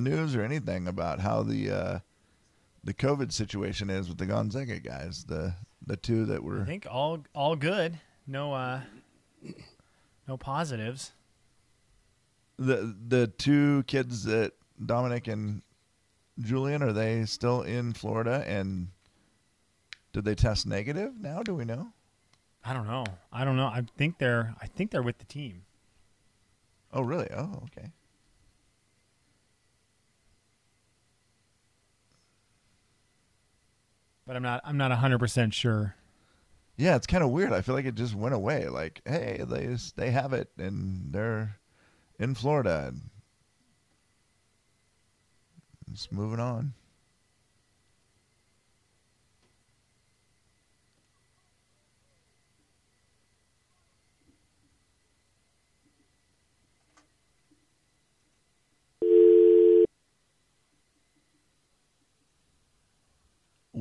news or anything about how the uh, the COVID situation is with the Gonzaga guys? The the two that were. I think all all good. No uh no positives. the the two kids that Dominic and Julian are they still in Florida and did they test negative now? Do we know? I don't know. I don't know. I think they're I think they're with the team. Oh, really? Oh, okay. But I'm not I'm not 100% sure. Yeah, it's kind of weird. I feel like it just went away. Like, hey, they they have it and they're in Florida and just moving on.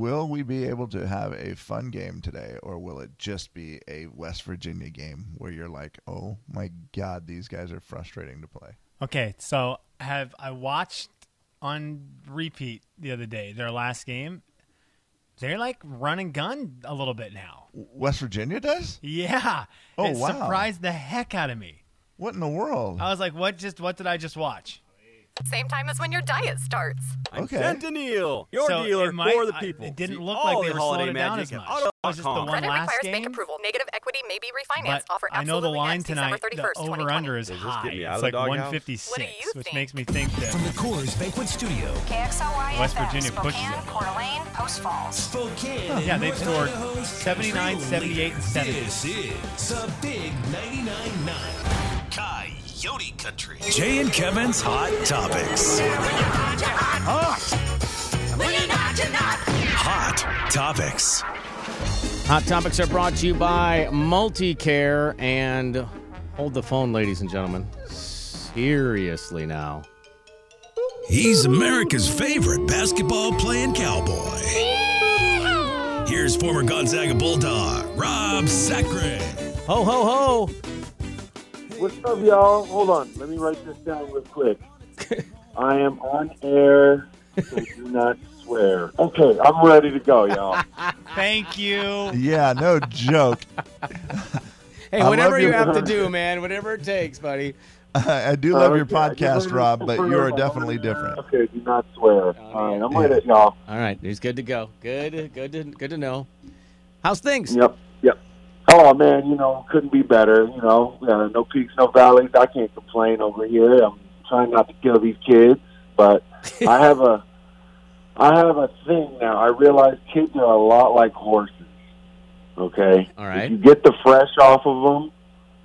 Will we be able to have a fun game today, or will it just be a West Virginia game where you're like, oh my God, these guys are frustrating to play? Okay, so have I watched on repeat the other day their last game? They're like run and gun a little bit now. West Virginia does? Yeah. Oh, it wow. surprised the heck out of me. What in the world? I was like, what just what did I just watch? Same time as when your diet starts. I'm Okay. Fentanyl, your So dealer it might- for the I- people. it didn't look all like they the were slowing it down magic as at much. It was just the one Credit last requires game. bank approval. Negative equity may be refinanced. But Offer I know the line ends December tonight, 31st, the over under is Does this high. get me out It's like 156, What which makes me think that From that the Coors Banquet Studio. KXLY West FM, Virginia pushes it. Coeur d'Alene, Post Falls. Spokane. Yeah, they've scored 79, 78, and 70. This is the Big 99.9 Coyote Country. Jay and Kevin's Hot Topics. Hot Topics. Hot topics are brought to you by Multicare and hold the phone, ladies and gentlemen. Seriously now. He's America's favorite basketball playing cowboy. Here's former Gonzaga Bulldog, Rob Sacre. Ho ho ho! What's up, y'all? Hold on. Let me write this down real quick. I am on air, so do not swear. Okay, I'm ready to go, y'all. Thank you. Yeah, no joke. Hey, I whatever love you your- have to do, man, whatever it takes, buddy. I do love your Okay, podcast, Rob, but you are definitely different. Okay, do not swear. Oh, All right, I'm yeah. with it, y'all. All right, he's good to go. Good, good, to, good to know. How's things? Yep, yep. Oh man, you know, couldn't be better. You know, uh, no peaks, no valleys. I can't complain over here. I'm trying not to kill these kids, but I have a, I have a thing now. I realize kids are a lot like horses. Okay. All right. If you get the fresh off of them,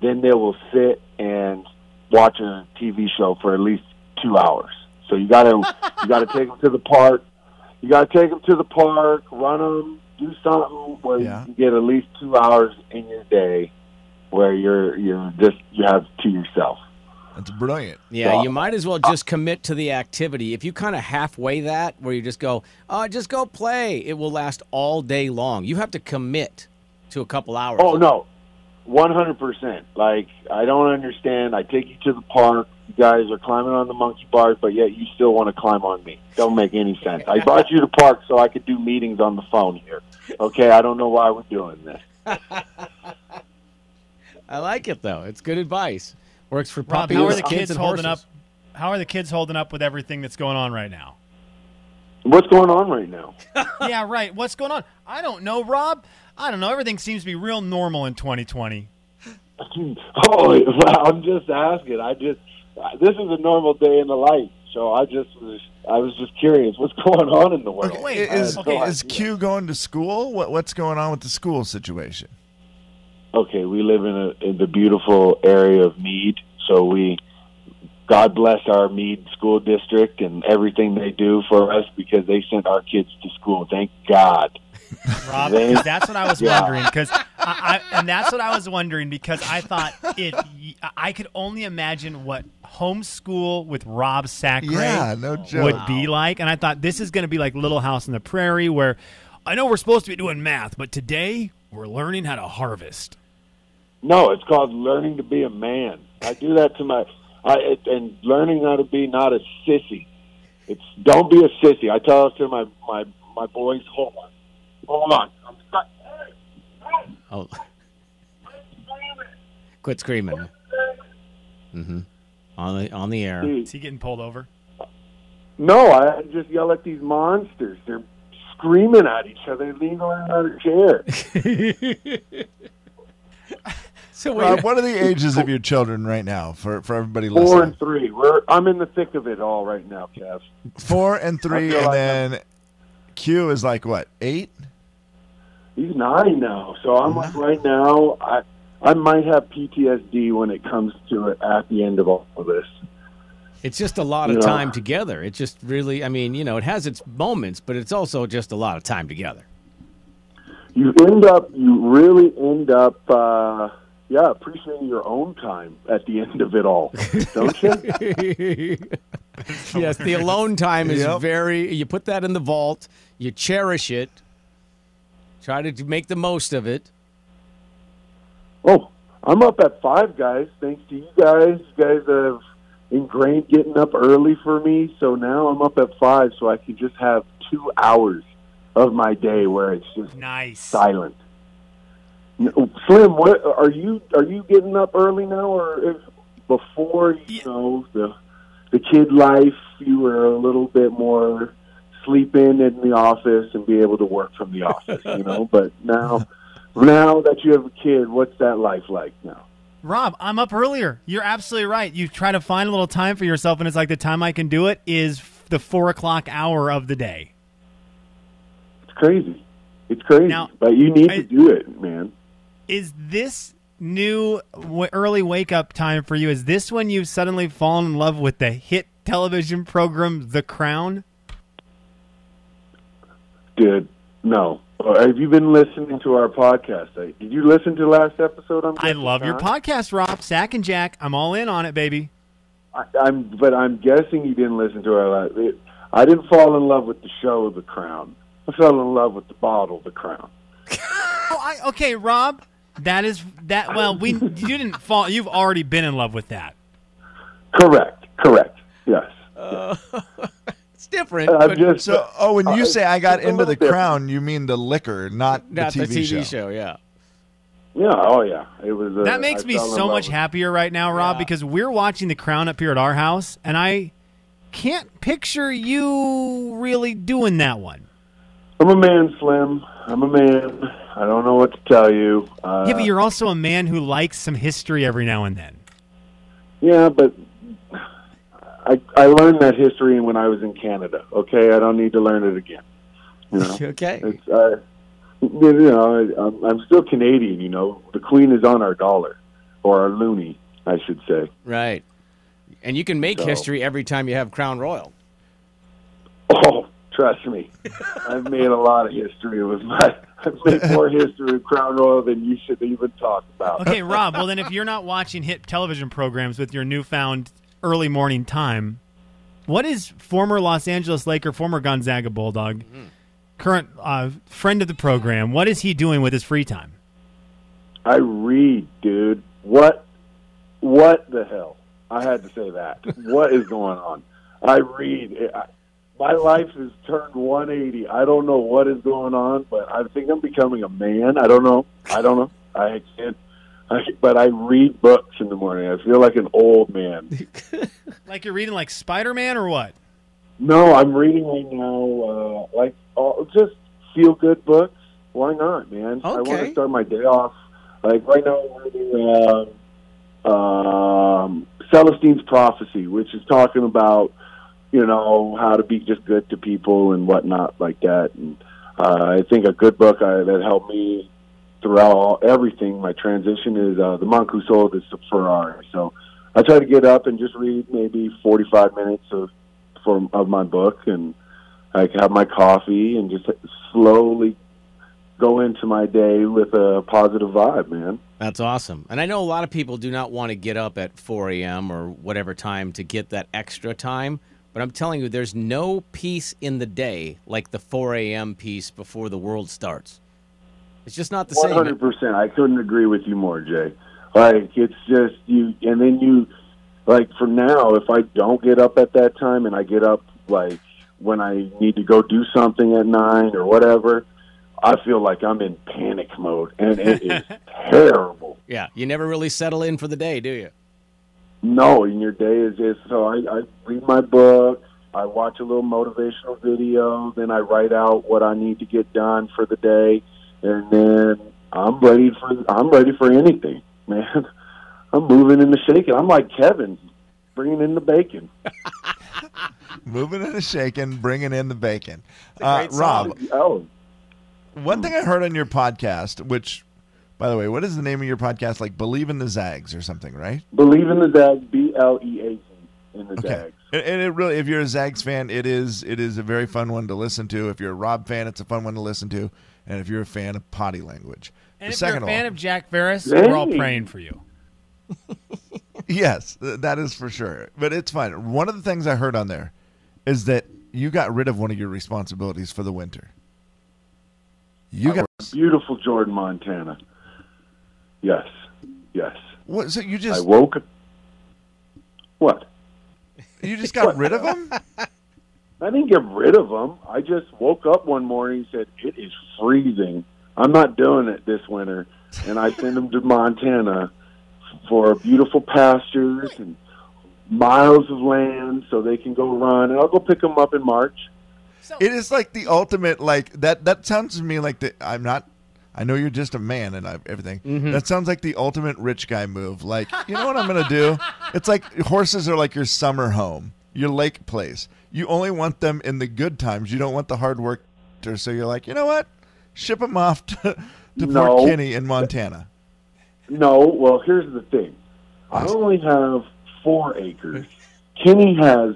then they will sit and watch a TV show for at least two hours. So you gotta you gotta take them to the park. You gotta take them to the park, run them, do something where Yeah. you can get at least two hours in your day where you're you're just you have to yourself. That's brilliant. Yeah, you might as well just commit to the activity. If you kind of halfway that, where you just go, oh, just go play, it will last all day long. You have to commit to a couple hours. Oh no, one hundred percent. Like I don't understand. I take you to the park. You guys are climbing on the monkey bars, but yet you still want to climb on me. Don't make any sense. I brought you to the park so I could do meetings on the phone here. Okay, I don't know why we're doing this. I like it though. It's good advice. Works for Rob, puppies, how are the kids, kids and holding up? horses. How are the kids holding up with everything that's going on right now? What's going on right now? yeah, right. What's going on? I don't know, Rob. I don't know. Everything seems to be real normal in 2020. Oh, I'm just asking. I just Uh, this is a normal day in the life, so I just was I was just curious what's going on in the world. Okay, wait, I had is, no okay. is. Q going to school? What, what's going on with the school situation? okay, we live in, a, in the beautiful area of Mead, so we, God bless our Mead school district and everything they do for us because they sent our kids to school. Thank God. Rob, 'cause that's what I was Yeah. wondering. Because I, I, and that's what I was wondering because I thought if y- I could only imagine what homeschool with Rob Sacre Yeah, no would be like, and I thought this is going to be like Little House on the Prairie, where I know we're supposed to be doing math, but today we're learning how to harvest. No, it's called learning to be a man. I do that to my, I and learning how to be not a sissy. It's don't be a sissy. I tell it to my my my boys. Hold on, hold on. I'm stuck. Oh. Quit screaming. Mm-hmm. On the on the air. Dude, Is he getting pulled over? No, I just yell at these monsters. They're screaming at each other, leaning on another chair. So Rob, wait, what are the ages of your children right now for, for everybody Four listening? and three. We're I'm in the thick of it all right now, Kev. Four and three, and like then Q is like what eight? He's nine now, so I'm like right now. I I might have PTSD when it comes to it at the end of all of this. it's just a lot of Yeah. time together. It just really, I mean, you know, it has its moments, but it's also just a lot of time together. You end up, you really end up, uh, yeah, appreciating your own time at the end of it all, don't you? yes, the alone time is Yep. very. You put that in the vault. You cherish it. Try to make the most of it. Oh, I'm up at five, guys. Thanks to you guys. You guys have ingrained getting up early for me, so now I'm up at five, so I can just have two hours of my day where it's just Nice. silent. Slim, what are you? Are you getting up early now, or if before you Yeah. know the the kid life, you were a little bit more sleep in in the office and be able to work from the office, you know. But now, now that you have a kid, what's that life like now? Rob, I'm up earlier. You're absolutely right. You try to find a little time for yourself, and it's like the time I can do it is the four o'clock hour of the day. It's crazy. It's crazy, Now, but you need I- to do it, man. Is this new w- early wake up time for you? Is this when you've suddenly fallen in love with the hit television program The Crown? Dude, no. Uh, Have you been listening to our podcast? Uh, Did you listen to last episode? I'm I love your podcast, Rob. Sack and Jack. I'm all in on it, baby. I, I'm, but I'm guessing you didn't listen to our last. It, I didn't fall in love with the show, of The Crown. I fell in love with the bottle, The Crown. Oh, I, okay, Rob. That is that. Well, we you didn't fall. You've already been in love with that. Correct. Correct. Yes. It's different. I'm but just. So, oh, when you Uh, say I got into the different. crown, you mean the liquor, not, not the TV, show. Yeah. yeah. Oh yeah. It was. Uh, That makes I me so much with- happier right now, Rob, Yeah. because we're watching The Crown up here at our house, and I can't picture you really doing that one. I'm a man, Slim. I'm a man. I don't know what to tell you. Uh, yeah, but you're also a man who likes some history every now and then. Yeah, but I I learned that history when I was in Canada. Okay, I don't need to learn it again. You know. Okay. It's uh, you know, I'm, I'm still Canadian. You know, the Queen is on our dollar or our loonie, I should say. Right. And you can make So- history every time you have Crown Royal. Oh, trust me, I've made a lot of history with my. I've made more history with Crown Royal than you should even talk about. Okay, Rob. Well, then, if you're not watching hit television programs with your newfound early morning time, what is former Los Angeles Laker, former Gonzaga Bulldog, current uh, friend of the program? What is he doing with his free time? I read, dude. What? What the hell? I had to say that. what is going on? I read. I, my life has turned 180. I don't know what is going on, but I think I'm becoming a man. I don't know. I don't know. I can't. I, but I read books in the morning. I feel like an old man. Like you're reading like Spider Man or what? No, I'm reading right now, uh, like uh, just feel good books. Why not, man? I want to start my day off. Like right now, I'm reading uh, um, Celestine's Prophecy, which is talking about you know how to be just good to people and whatnot like that. And uh, I think a good book uh, that helped me throughout all, everything. My transition is uh, The Monk Who Sold His Ferrari. So I try to get up and just read maybe 45 minutes of of my book and I have my coffee and just slowly go into my day with a positive vibe, man. That's awesome. And I know a lot of people do not want to get up at 4 a.m. or whatever time to get that extra time. But I'm telling you, there's no peace in the day like the 4 a.m. piece before the world starts. It's just not the One same. hundred percent. I couldn't agree with you more, Jay. Like it's just you, and then you, like for now, if I don't get up at that time and I get up like when I need to go do something at nine or whatever, I feel like I'm in panic mode, and it is terrible. Yeah, you never really settle in for the day, do you? No, and your day is is so I, I read my book, I watch a little motivational video, then I write out what I need to get done for the day, and then I'm ready for I'm ready for anything, man. I'm moving and shaking. I'm like Kevin, bringing in the bacon. Moving and shaking, bringing in the bacon. Uh, great song. Rob, Oh, one thing I heard on your podcast, which, by the way, what is the name of your podcast? Like Believe in the Zags or something, right? believe in the Zags, B L E A Z in the Okay. Zags. And and it really, if you're a Zags fan, it is it is a very fun one to listen to. If you're a Rob fan, it's a fun one to listen to. And if you're a fan of potty language, And The if you're a second fan all- of Jack Ferris, we're all praying for you. Yes, that is for sure. But it's fine. One of the things I heard on there is that you got rid of one of your responsibilities for the winter. You got Beautiful Jordan, Montana. Yes, yes. what? So you just I just woke. What? you just got rid of them? I didn't get rid of them. I just woke up one morning and said, "It is freezing. I'm not doing it this winter." And I sent them to Montana for beautiful pastures and miles of land so they can go run. And I'll go pick them up in March. It is like the ultimate. Like that. That sounds to me like the. I'm not. I know you're just a man and I, everything. Mm-hmm. That sounds like the ultimate rich guy move. Like, you know what I'm gonna do? It's like horses are like your summer home, your lake place. You only want them in the good times. You don't want the hard work. So you're like, you know what? Ship them off to, to No. Fort Kinney in Montana. No, well, here's the thing. I only have four acres. Kenny has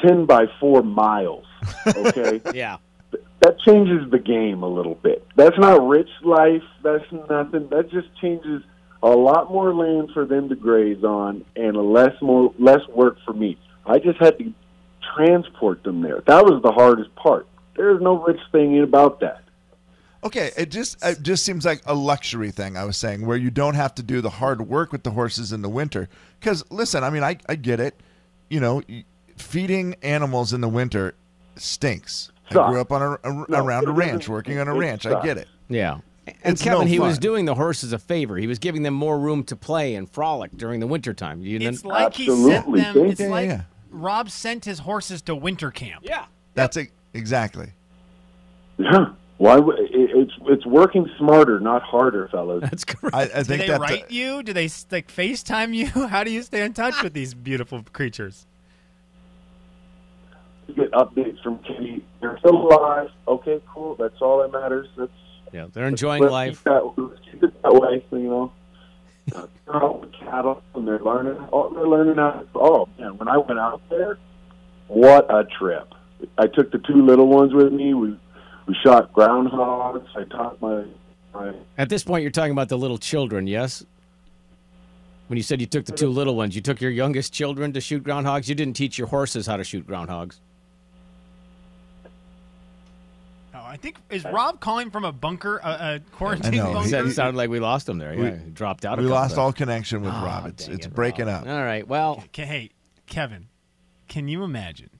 ten by four miles. Okay. Yeah. that changes the game a little bit. That's not rich life. That's nothing. That just changes a lot more land for them to graze on and less more less work for me. I just had to transport them there. That was the hardest part. There's no rich thing about that. Okay, it just it just seems like a luxury thing. I was saying where you don't have to do the hard work with the horses in the winter. Because listen, I mean, I I get it. You know, feeding animals in the winter stinks. I grew up on a, a- No, around a ranch, working on a it ranch. I get it. Yeah. And It's Kevin, no he was doing the horses a favor. He was giving them more room to play and frolic during the wintertime. You It's then- like he sent them. It's Yeah, yeah, like yeah. Rob sent his horses to winter camp. yeah. That's it exactly. Yeah. Why? would- It's it's working smarter, not harder, fellas. That's correct. I, I Do they that write you? Do they like FaceTime you? How do you stay in touch with these beautiful creatures? You get updates from Kenny. They're still alive. Okay, cool. That's all that matters. That's yeah, they're enjoying let's life. Keep that, let's keep it that way. You know, uh, out with cattle and they're learning. Oh, they're learning. Oh man, when I went out there, what a trip! I took the two little ones with me. We we shot groundhogs. I taught my my At this point, you're talking about the little children, yes? When you said you took the two little ones, you took your youngest children to shoot groundhogs. You didn't teach your horses how to shoot groundhogs. Oh, I think is uh, Rob calling from a bunker, a, a quarantine I know. Bunker? said it sounded like we lost him there. We- Yeah, he dropped out. a we couple lost all connection with Oh, Rob. It's it's it, breaking Rob. up. All right. Well, Okay, hey, Kevin, can you imagine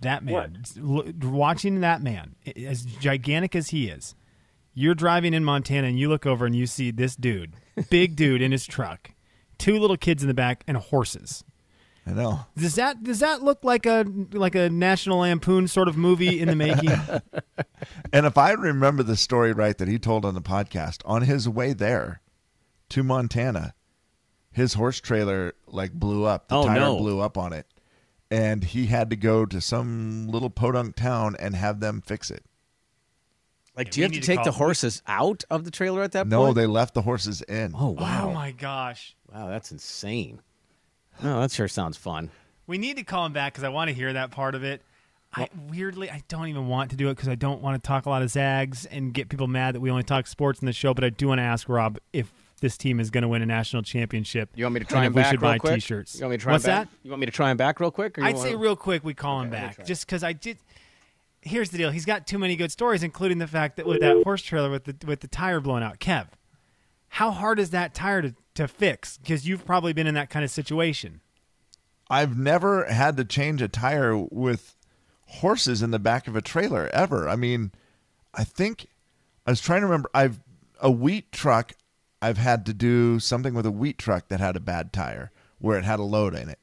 that man l- watching that man as gigantic as he is? You're driving in Montana and you look over and you see this dude, big dude in his truck, two little kids in the back, and horses. I know. Does that does that look like a like a National Lampoon sort of movie in the making? And if I remember the story right that he told on the podcast, on his way there to Montana, his horse trailer like blew up. The Oh, tire no. blew up on it. And he had to go to some little podunk town and have them fix it. like, do you have to need to take the horses out of the trailer at that No, point? No, they left the horses in. Oh wow! Oh my gosh. Wow, that's insane. Oh, that sure sounds fun. We need to call him back because I want to hear that part of it. I weirdly I don't even want to do it because I don't want to talk a lot of zags and get people mad that we only talk sports in the show. But I do want to ask Rob if this team is going to win a national championship. You want me to and try if and we should real buy quick? T-shirts. You want me to try What's and back? that? You want me to try him back real quick? Or you I'd wanna- say real quick we call him back just because I did. Here's the deal: he's got too many good stories, including the fact that with that horse trailer with the with the tire blown out. Kev, how hard is that tire to to fix? Because you've probably been in that kind of situation. I've never had to change a tire with horses in the back of a trailer ever. I mean, I think I was trying to remember. I've a wheat truck. I've had to do something with a wheat truck that had a bad tire where it had a load in it,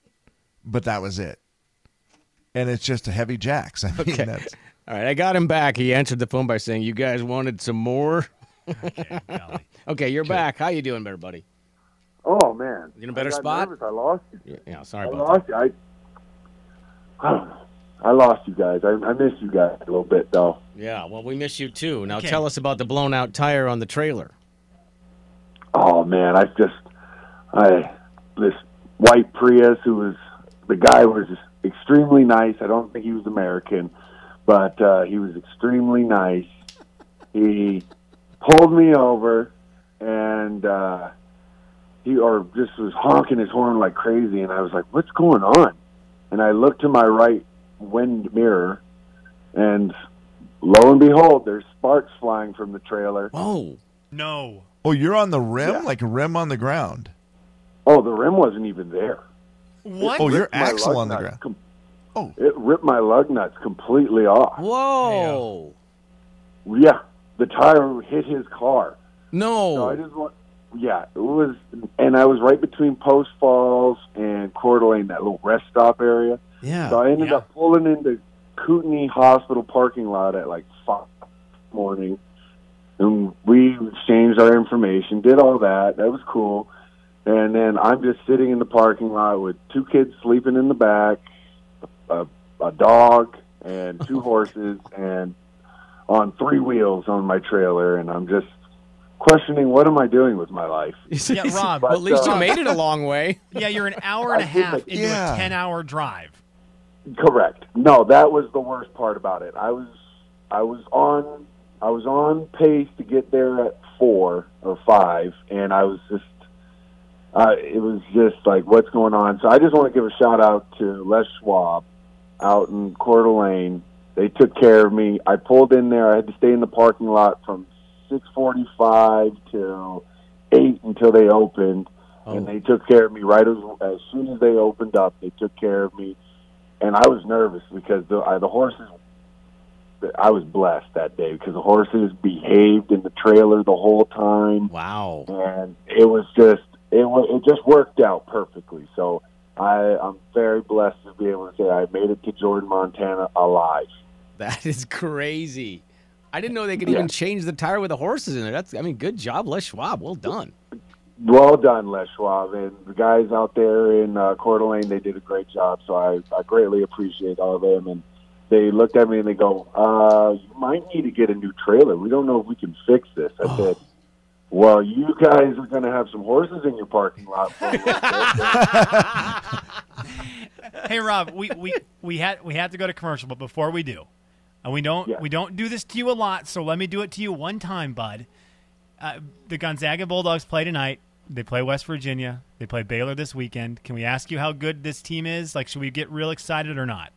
but that was it. And it's just a heavy jacks. I mean, Okay. that's All right, I got him back. He answered the phone by saying, "You guys wanted some more." Okay. Okay, you're back. How you doing, everybody? Oh man, You in a better I spot? nervous. I lost you. Yeah, yeah sorry I about lost you. I, I don't know. I lost you guys. I, I miss you guys a little bit though. Yeah, well, we miss you too. Now Okay. tell us about the blown out tire on the trailer. Oh man, I just I this white Prius who was the guy was extremely nice. I don't think he was American, but uh, he was extremely nice. He pulled me over and uh, he or just was honking his horn like crazy, and I was like, "What's going on?" And I looked to my right wind mirror, and lo and behold, there's sparks flying from the trailer. Oh No. oh, you're on the rim, Yeah. like a rim on the ground. Oh, the rim wasn't even there. What? Oh, your axle on the ground. com- Oh. It ripped my lug nuts completely off. Whoa. Yeah, the tire hit his car. No. So I just want, yeah, it was, and I was right between Post Falls and Coeur d'Alene, that little rest stop area. yeah. So I ended Yeah. up pulling into Kootenai Hospital parking lot at like five in morning, and we exchanged our information, did all that. That was cool. And then I'm just sitting in the parking lot with two kids sleeping in the back, a, a dog, and two oh horses, and on three wheels on my trailer, and I'm just questioning what am I doing with my life. Yeah, Rob. well, at least you uh, made it a long way. Yeah, you're an hour and a I did half that- into Yeah. a ten-hour drive. Correct. No, that was the worst part about it. I was I was on I was on pace to get there at four or five, and I was just uh, it was just like what's going on. So I just want to give a shout out to Les Schwab out in Coeur d'Alene. They took care of me. I pulled in there. I had to stay in the parking lot from six forty-five till eight until they opened, and Oh. they took care of me right as as soon as they opened up. They took care of me, and I was nervous because the I, the horses. I was blessed that day because the horses behaved in the trailer the whole time Wow. and it was just it was it just worked out perfectly. So I I'm very blessed to be able to say I made it to Jordan, Montana alive. That is crazy. I didn't know they could Yeah. even change the tire with the horses in it. That's I mean, good job, Les Schwab. Well done. Well done, Les Schwab, and the guys out there in uh, Coeur d'Alene. They did a great job, so I, I greatly appreciate all of them. And they looked at me and they go, uh, "You might need to get a new trailer. We don't know if we can fix this." I said. Well, you guys are going to have some horses in your parking lot. For a little bit. Hey, Rob, we, we, we had we had to go to commercial, but before we do, and we don't Yeah. we don't do this to you a lot, so let me do it to you one time, bud. Uh, the Gonzaga Bulldogs play tonight. They play West Virginia. They play Baylor this weekend. Can we ask you how good this team is? Like, should we get real excited or not?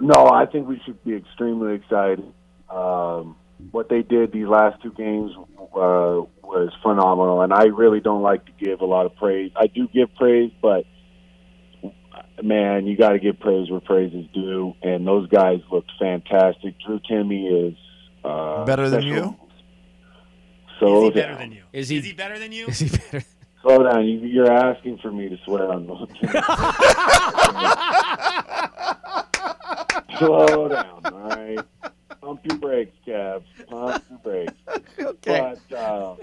No, I think we should be extremely excited. Um, what they did these last two games uh, was phenomenal, and I really don't like to give a lot of praise. I do give praise, but man, you got to give praise where praise is due. And those guys looked fantastic. Drew Timme is uh, Better than special. you? So is he better down. than you? Is he- Is he better than you? Is he better? Slow down. You, you're asking for me to swear on those. Slow down, all right? Pump your brakes, Kev. Pump your brakes. Okay. But, uh,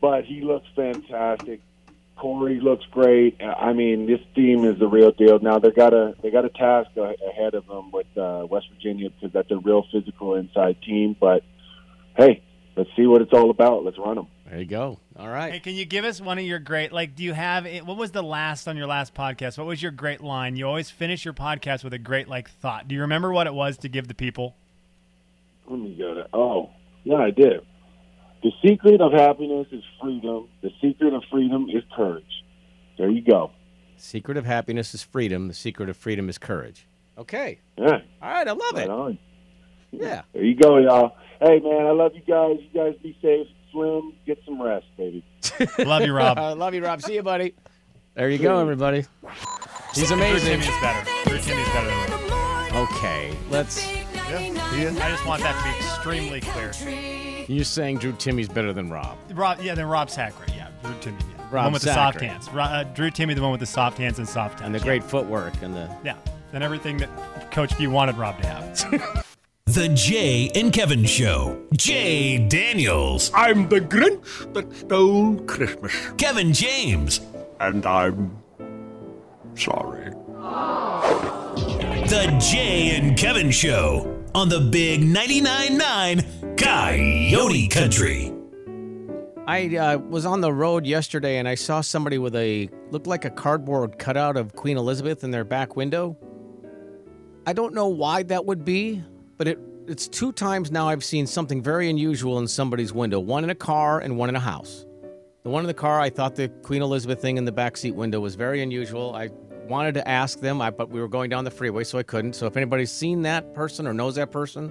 but he looks fantastic. Corey looks great. I mean, this team is the real deal. Now they got a they got a task ahead of them with uh, West Virginia because that's a real physical inside team. But hey, let's see what it's all about. Let's run them. There you go. All right. Hey, can you give us one of your great like? Do you have what was the last on your last podcast? What was your great line? You always finish your podcast with a great like thought. Do you remember what it was to give the people? Let me go to. Oh, yeah, I did. The secret of happiness is freedom. The secret of freedom is courage. There you go. Secret of happiness is freedom. The secret of freedom is courage. Okay. Yeah, All right. I love right it. on. Yeah. There you go, y'all. Hey, man, I love you guys. You guys be safe. Swim. get some rest, baby. Love you, Rob. love you, Rob. See you, buddy. There you go, everybody. He's Drew amazing. Timme's better. Drew Timme's better than Rob. Okay, let's. Yeah. I just want that to be extremely clear. You're saying Drew Timme's better than Rob? Rob, yeah, then Rob Sacre. Yeah, Drew Timme. Yeah. Rob the one with the soft Sacre. hands. Ro- uh, Drew Timme, the one with the soft hands and soft touch. And the great footwork and the. Yeah, and everything that Coach B wanted Rob to have. The Jay and Kevin Show. Jay Daniels, I'm the Grinch that stole Christmas, Kevin James, and I'm sorry. The Jay and Kevin Show on the Big 99.9 9 Coyote Country. I uh, was on the road yesterday and I saw somebody with a looked like a cardboard cutout of Queen Elizabeth in their back window. I don't know why that would be, but it it's two times now I've seen something very unusual in somebody's window. One in a car and one in a house. The one in the car, I thought the Queen Elizabeth thing in the backseat window was very unusual. I wanted to ask them, I, but we were going down the freeway, so I couldn't. So if anybody's seen that person or knows that person,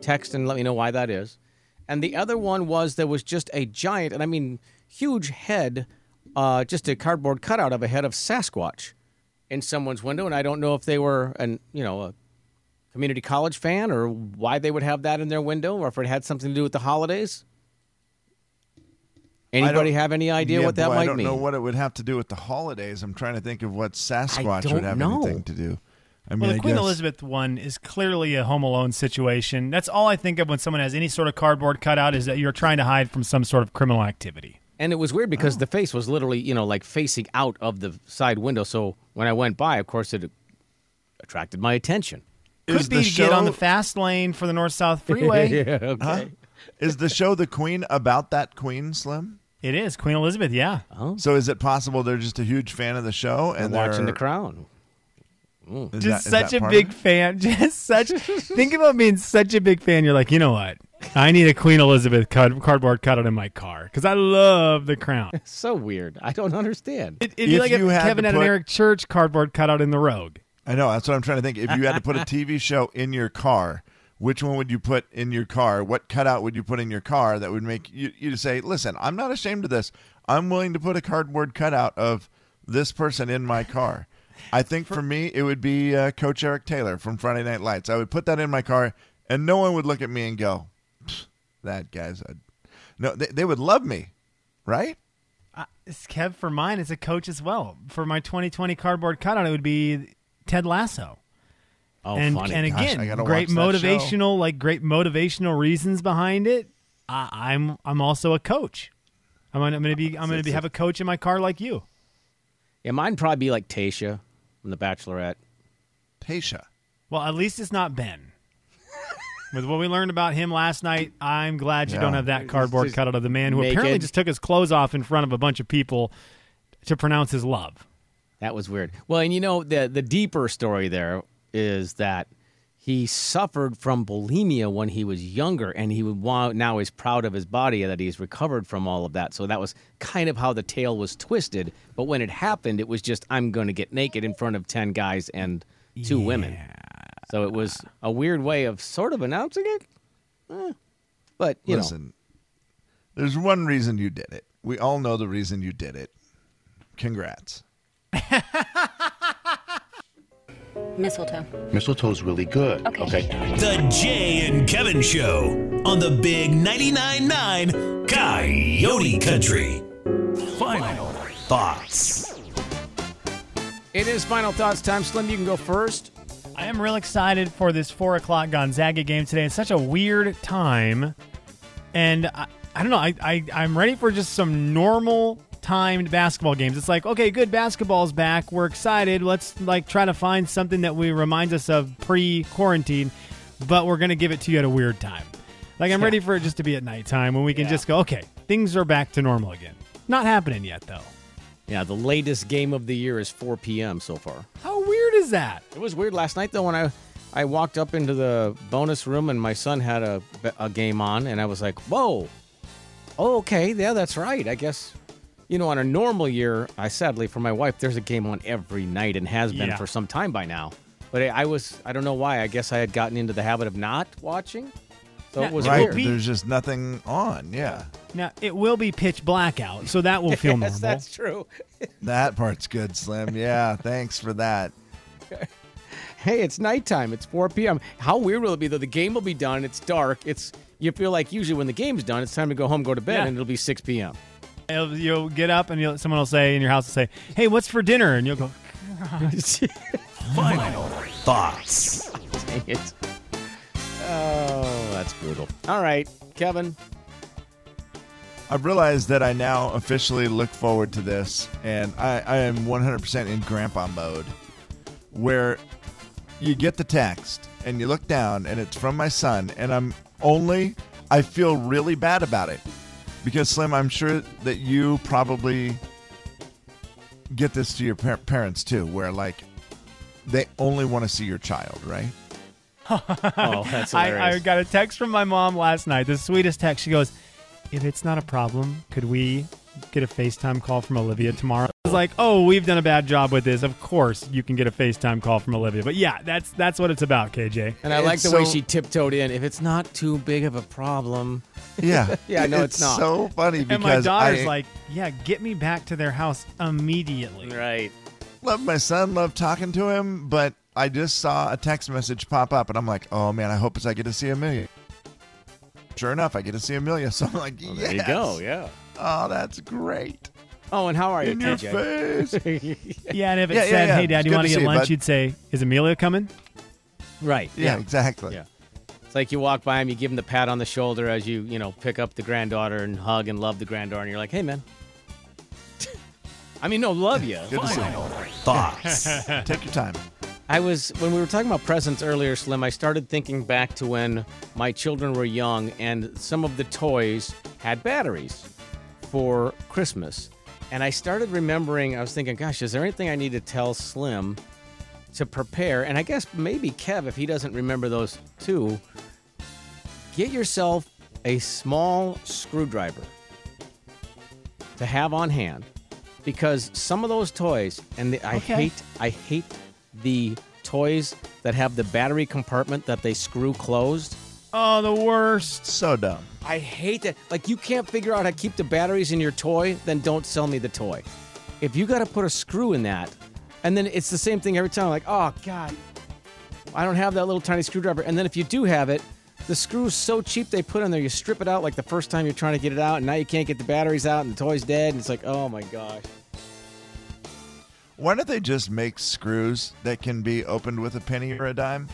text and let me know why that is. And the other one was there was just a giant, and I mean huge head, uh, just a cardboard cutout of a head of Sasquatch in someone's window. And I don't know if they were an you know a community college fan or why they would have that in their window, or if it had something to do with the holidays. Anybody have any idea Yeah, what that boy, might I don't mean? know what it would have to do with the holidays. I'm trying to think of what Sasquatch would have know. anything to do. I mean, well, the I Queen guess- Elizabeth one is clearly a Home Alone situation. That's all I think of when someone has any sort of cardboard cutout is that you're trying to hide from some sort of criminal activity. And it was weird because Oh. the face was literally, you know, like facing out of the side window. So when I went by, of course, it attracted my attention. Could Is be the to get on the fast lane for the North South Freeway. yeah, okay. Huh? Is the show The Queen about that Queen, Slim? It is Queen Elizabeth. Yeah. Oh. So is it possible they're just a huge fan of the show and And watching they're- The Crown. Mm. is just that- is such a big fan. Just such. think about being such a big fan. You're like, you know what? I need a Queen Elizabeth card, cardboard cutout in my car because I love the crown. It, So weird. I don't understand. it'd be If like if you had Kevin to had an Eric Church cardboard cutout in the Rogue. I know. That's what I'm trying to think. If you had to put a TV show in your car, which one would you put in your car? What cutout would you put in your car that would make you, you say, listen, I'm not ashamed of this. I'm willing to put a cardboard cutout of this person in my car. I think for me, it would be uh, Coach Eric Taylor from Friday Night Lights. I would put that in my car, and no one would look at me and go, that guy's a. No, they, they would love me, right? Uh, it's Kev for mine. It's a coach as well. For my 2020 cardboard cutout, it would be Ted Lasso. Oh, and funny. and Gosh, again, I great watch show. motivational, like great motivational reasons behind it. I, I'm I'm also a coach. I'm gonna, I'm gonna be I'm gonna be have a coach in my car like you. yeah, mine probably be like Tayshia from The Bachelorette. Tayshia. Well, at least it's not Ben. With what we learned about him last night, I'm glad you Yeah. don't have that cardboard Just cutout of the man who apparently just took his clothes off in front of a bunch of people to pronounce his love. That was weird. Well, and you know the the deeper story there is that he suffered from bulimia when he was younger, and he would wa- now is proud of his body that he's recovered from all of that. So that was kind of how the tale was twisted. But when it happened, it was just I'm going to get naked in front of ten guys and two women. So it was a weird way of sort of announcing it. Eh. But you know, Listen, there's one reason you did it. We all know the reason you did it. Congrats. Mistletoe. Mistletoe's really good. Okay. The Jay and Kevin Show on the Big 99.9 9 Coyote Country. Final thoughts. it is final thoughts time. Slim, you can go first. I am real excited for this four o'clock Gonzaga game today. It's such a weird time, and I, I don't know. I, I I'm ready for just some normal timed basketball games. It's like okay, good basketball's back. We're excited. Let's like try to find something that we reminds us of pre-quarantine, but we're gonna give it to you at a weird time. Like I'm ready for it just to be at nighttime when we can just go. Okay, things are back to normal again. Not happening yet though. Yeah, the latest game of the year is 4 p.m. so far. How weird is that? It was weird last night though when I I walked up into the bonus room and my son had a, a game on and I was like, "Whoa, oh, okay, yeah, that's right. I guess you know on a normal year, I sadly for my wife, there's a game on every night and has been Yeah. for some time by now. But I, I was I don't know why. I guess I had gotten into the habit of not watching. So it was right. weird. There's just nothing on. Yeah. Now it will be pitch black out, so that will feel normal. That's true. That part's good, Slim. Yeah. Thanks for that. Hey, it's nighttime. It's 4 p.m. How weird will it be though? The game will be done. It's dark. It's you feel like usually when the game's done, it's time to go home, go to bed, Yeah. and it'll be 6 p.m. You'll, you'll get up and you'll, someone will say in your house will say, "Hey, what's for dinner?" And you'll go, Final thoughts. Dang it. Oh, that's brutal. All right, Kevin. I've realized that I now officially look forward to this, and I, I am 100% in grandpa mode, where you get the text and you look down and it's from my son, and I'm only, I feel really bad about it. Because, Slim, I'm sure that you probably get this to your par- parents too, where like they only want to see your child, right? Oh, that's I, hilarious. I got a text from my mom last night. The sweetest text. She goes, "If it's not a problem, could we get a FaceTime call from Olivia tomorrow?" I was like, "Oh, we've done a bad job with this. Of course, you can get a FaceTime call from Olivia." But yeah, that's that's what it's about, KJ. and I like It's the way so- she tiptoed in. If it's not too big of a problem, Yeah. Yeah, no, it's not. so funny because And my daughter's I, like, "Yeah, get me back to their house immediately." right? love my son, love talking to him, but I just saw a text message pop up, and I'm like, oh man, I hope it's I get to see Amelia. Sure enough, I get to see Amelia, so I'm like, Well, yes. there you go. Yeah. Oh, that's great. Oh, and how are you, In your face. Yeah, and if it Yeah, yeah, said, yeah. "Hey, Dad, It's you good want to to see get you, lunch?" bud. You'd say, "Is Amelia coming?" right. yeah, exactly. Yeah. It's like you walk by him, you give him the pat on the shoulder as you, you know, pick up the granddaughter and hug and love the granddaughter, and you're like, hey, man. I mean, no, love you. Good to see Final you. thoughts. Take your time. I was, when we were talking about presents earlier, Slim, I started thinking back to when my children were young and some of the toys had batteries for Christmas. And I started remembering, I was thinking, gosh, is there anything I need to tell Slim to prepare? And I guess maybe Kev, if he doesn't remember those too, get yourself a small screwdriver to have on hand because some of those toys and the, I Okay. hate I hate the toys that have the battery compartment that they screw closed. Oh, the worst. So dumb. I hate that. Like you can't figure out how to keep the batteries in your toy, then don't sell me the toy. If you got to put a screw in that, and then it's the same thing every time. Like, oh god, I don't have that little tiny screwdriver. And then if you do have it, the screw's so cheap they put in there. You strip it out like the first time you're trying to get it out, and now you can't get the batteries out, and the toy's dead. And it's like, oh my gosh. Why don't they just make screws that can be opened with a penny or a dime?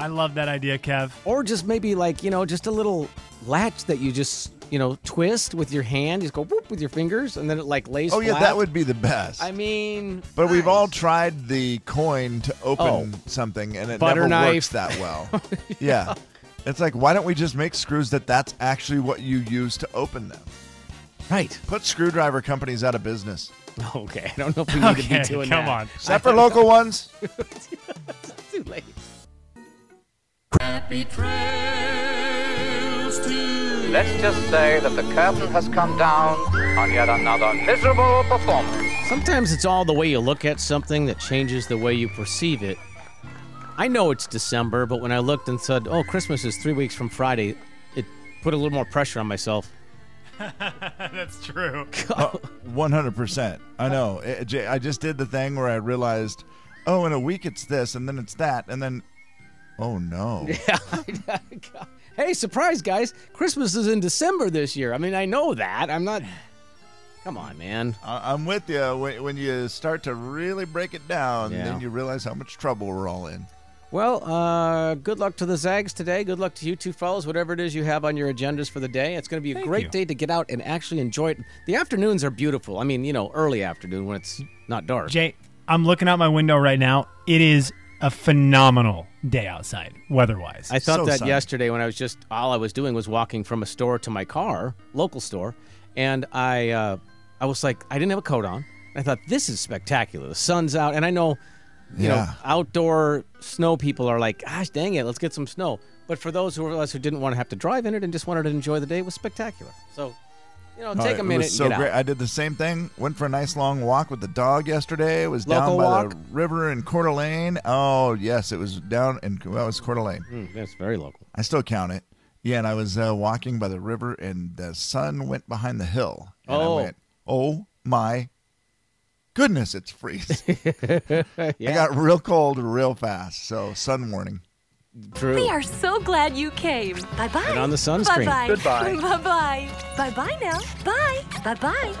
I love that idea, Kev. Or just maybe like, you know, just a little latch that you just, you know, twist with your hand. Just go whoop with your fingers and then it like lays Oh yeah, flat. that would be the best. I mean, but we've all tried the coin to open Oh. something, and it Butter never knife. works that well. yeah. it's like why don't we just make screws that that's actually what you use to open them? Right. Put screwdriver companies out of business, Okay. I don't know if we need to Okay, be doing that. come that. on. except for local ones. Too late. Let's just say that the curtain has come down on yet another miserable performance. Sometimes it's all the way you look at something that changes the way you perceive it. I know it's December, but when I looked and said, "Oh, Christmas is 3 weeks from Friday," it put a little more pressure on myself. That's true. Oh, one hundred percent. I know. It- J- I just did the thing where I realized, oh, in a week it's this, and then it's that, and then, oh no. Yeah. hey, surprise, guys! Christmas is in December this year. I mean, I know that. I'm not. Come on, man. I- I'm with you. When, when you start to really break it down, Yeah. then you realize how much trouble we're all in. Well, uh, good luck to the Zags today. Good luck to you two fellows, whatever it is you have on your agendas for the day. It's going to be a Thank great you. day to get out and actually enjoy it. The afternoons are beautiful. I mean, you know, early afternoon when it's not dark. Jay, I'm looking out my window right now. It is a phenomenal day outside, weather-wise. I thought So that sunny. yesterday when I was just all I was doing was walking from a store to my car, local store, and I uh, I was like I didn't have a coat on. I thought this is spectacular. The sun's out, and I know you know outdoor snow people are like, gosh dang it, let's get some snow. But for those of us who didn't want to have to drive in it and just wanted to enjoy the day, it was spectacular. So you know, Oh, take a it minute was so and get great. out. I did the same thing. Went for a nice long walk with the dog yesterday. It was Local down by walk? the river in Coeur d'Alene. Oh yes, it was down in well, it was Coeur d'Alene. Mm, that's very local. I still count it. Yeah, and I was uh, walking by the river, and the sun went behind the hill. And Oh. I went, oh my goodness, it's freezing. I got real cold real fast. So, sun warning. True. We are so glad you came. Bye bye. Put on the sunscreen. Bye bye. Goodbye. Bye bye. Bye bye now. Bye. Bye bye.